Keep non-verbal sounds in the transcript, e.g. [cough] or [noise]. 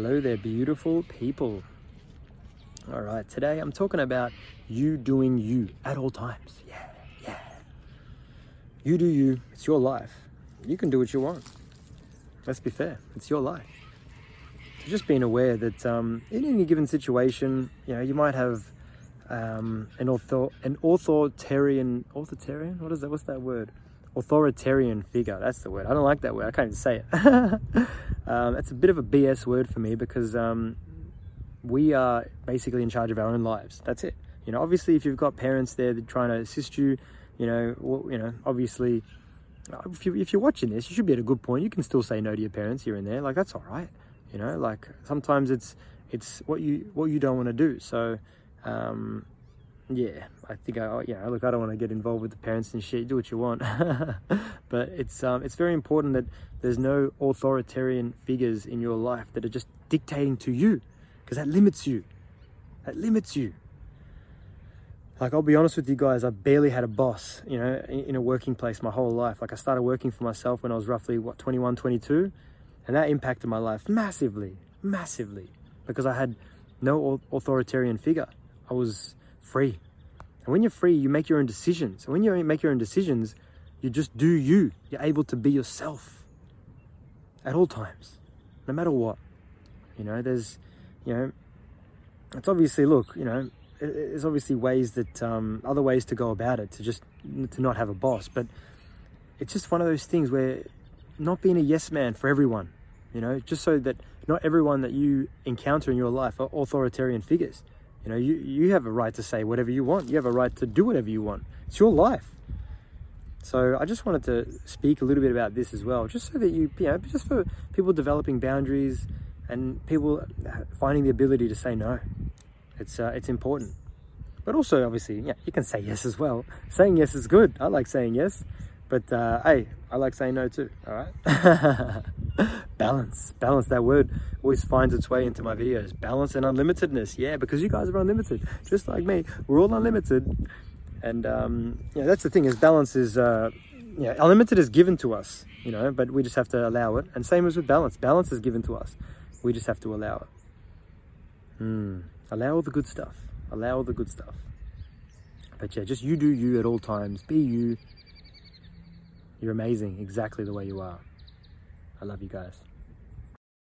Hello there, beautiful people. All right, today I'm talking about you doing you at all times. Yeah, yeah. You do you, it's your life. You can do what you want. Let's be fair, it's your life. So just being aware that um, in any given situation, you know, you might have um, an, author- an authoritarian, authoritarian? What is that? What's that word? Authoritarian figure. That's the word. I don't like that word. I can't even say it. [laughs] um, it's a bit of a BS word for me because um, we are basically in charge of our own lives. That's it. You know, obviously, if you've got parents there trying to assist you, you know, well, you know, obviously, if, you, if you're watching this, you should be at a good point. You can still say no to your parents here and there. Like that's all right. You know, like sometimes it's it's what you what you don't want to do. So, um, yeah, I think I you know look, I don't want to get involved with the parents and shit. Do what you want, [laughs] but it's um it's very important that there's no authoritarian figures in your life that are just dictating to you because that limits you. That limits you. Like, I'll be honest with you guys, I barely had a boss, you know, in a working place my whole life. Like, I started working for myself when I was roughly, what, 21, 22? And that impacted my life massively, massively, because I had no authoritarian figure. I was free. And when you're free, you make your own decisions. And when you make your own decisions, you just do you. You're able to be yourself at all times, no matter what. You know, there's you know, it's obviously look, you know, there's obviously ways that um, other ways to go about it to just to not have a boss, but it's just one of those things where not being a yes man for everyone, you know, just so that not everyone that you encounter in your life are authoritarian figures. You know, you, you have a right to say whatever you want. You have a right to do whatever you want. It's your life. So I just wanted to speak a little bit about this as well, just so that you, you know, just for people developing boundaries, and people finding the ability to say no. It's uh, it's important. But also, obviously, yeah, you can say yes as well. Saying yes is good. I like saying yes, but uh, hey, I like saying no too. All right. [laughs] balance, balance. That word always finds its way into my videos. Balance and unlimitedness. Yeah, because you guys are unlimited, just like me. We're all unlimited, and um, yeah, that's the thing. Is balance is uh, yeah, unlimited is given to us, you know, but we just have to allow it. And same as with balance. Balance is given to us. We just have to allow it. Hmm. Allow all the good stuff. Allow all the good stuff. But yeah, just you do you at all times. Be you. You're amazing exactly the way you are. I love you guys.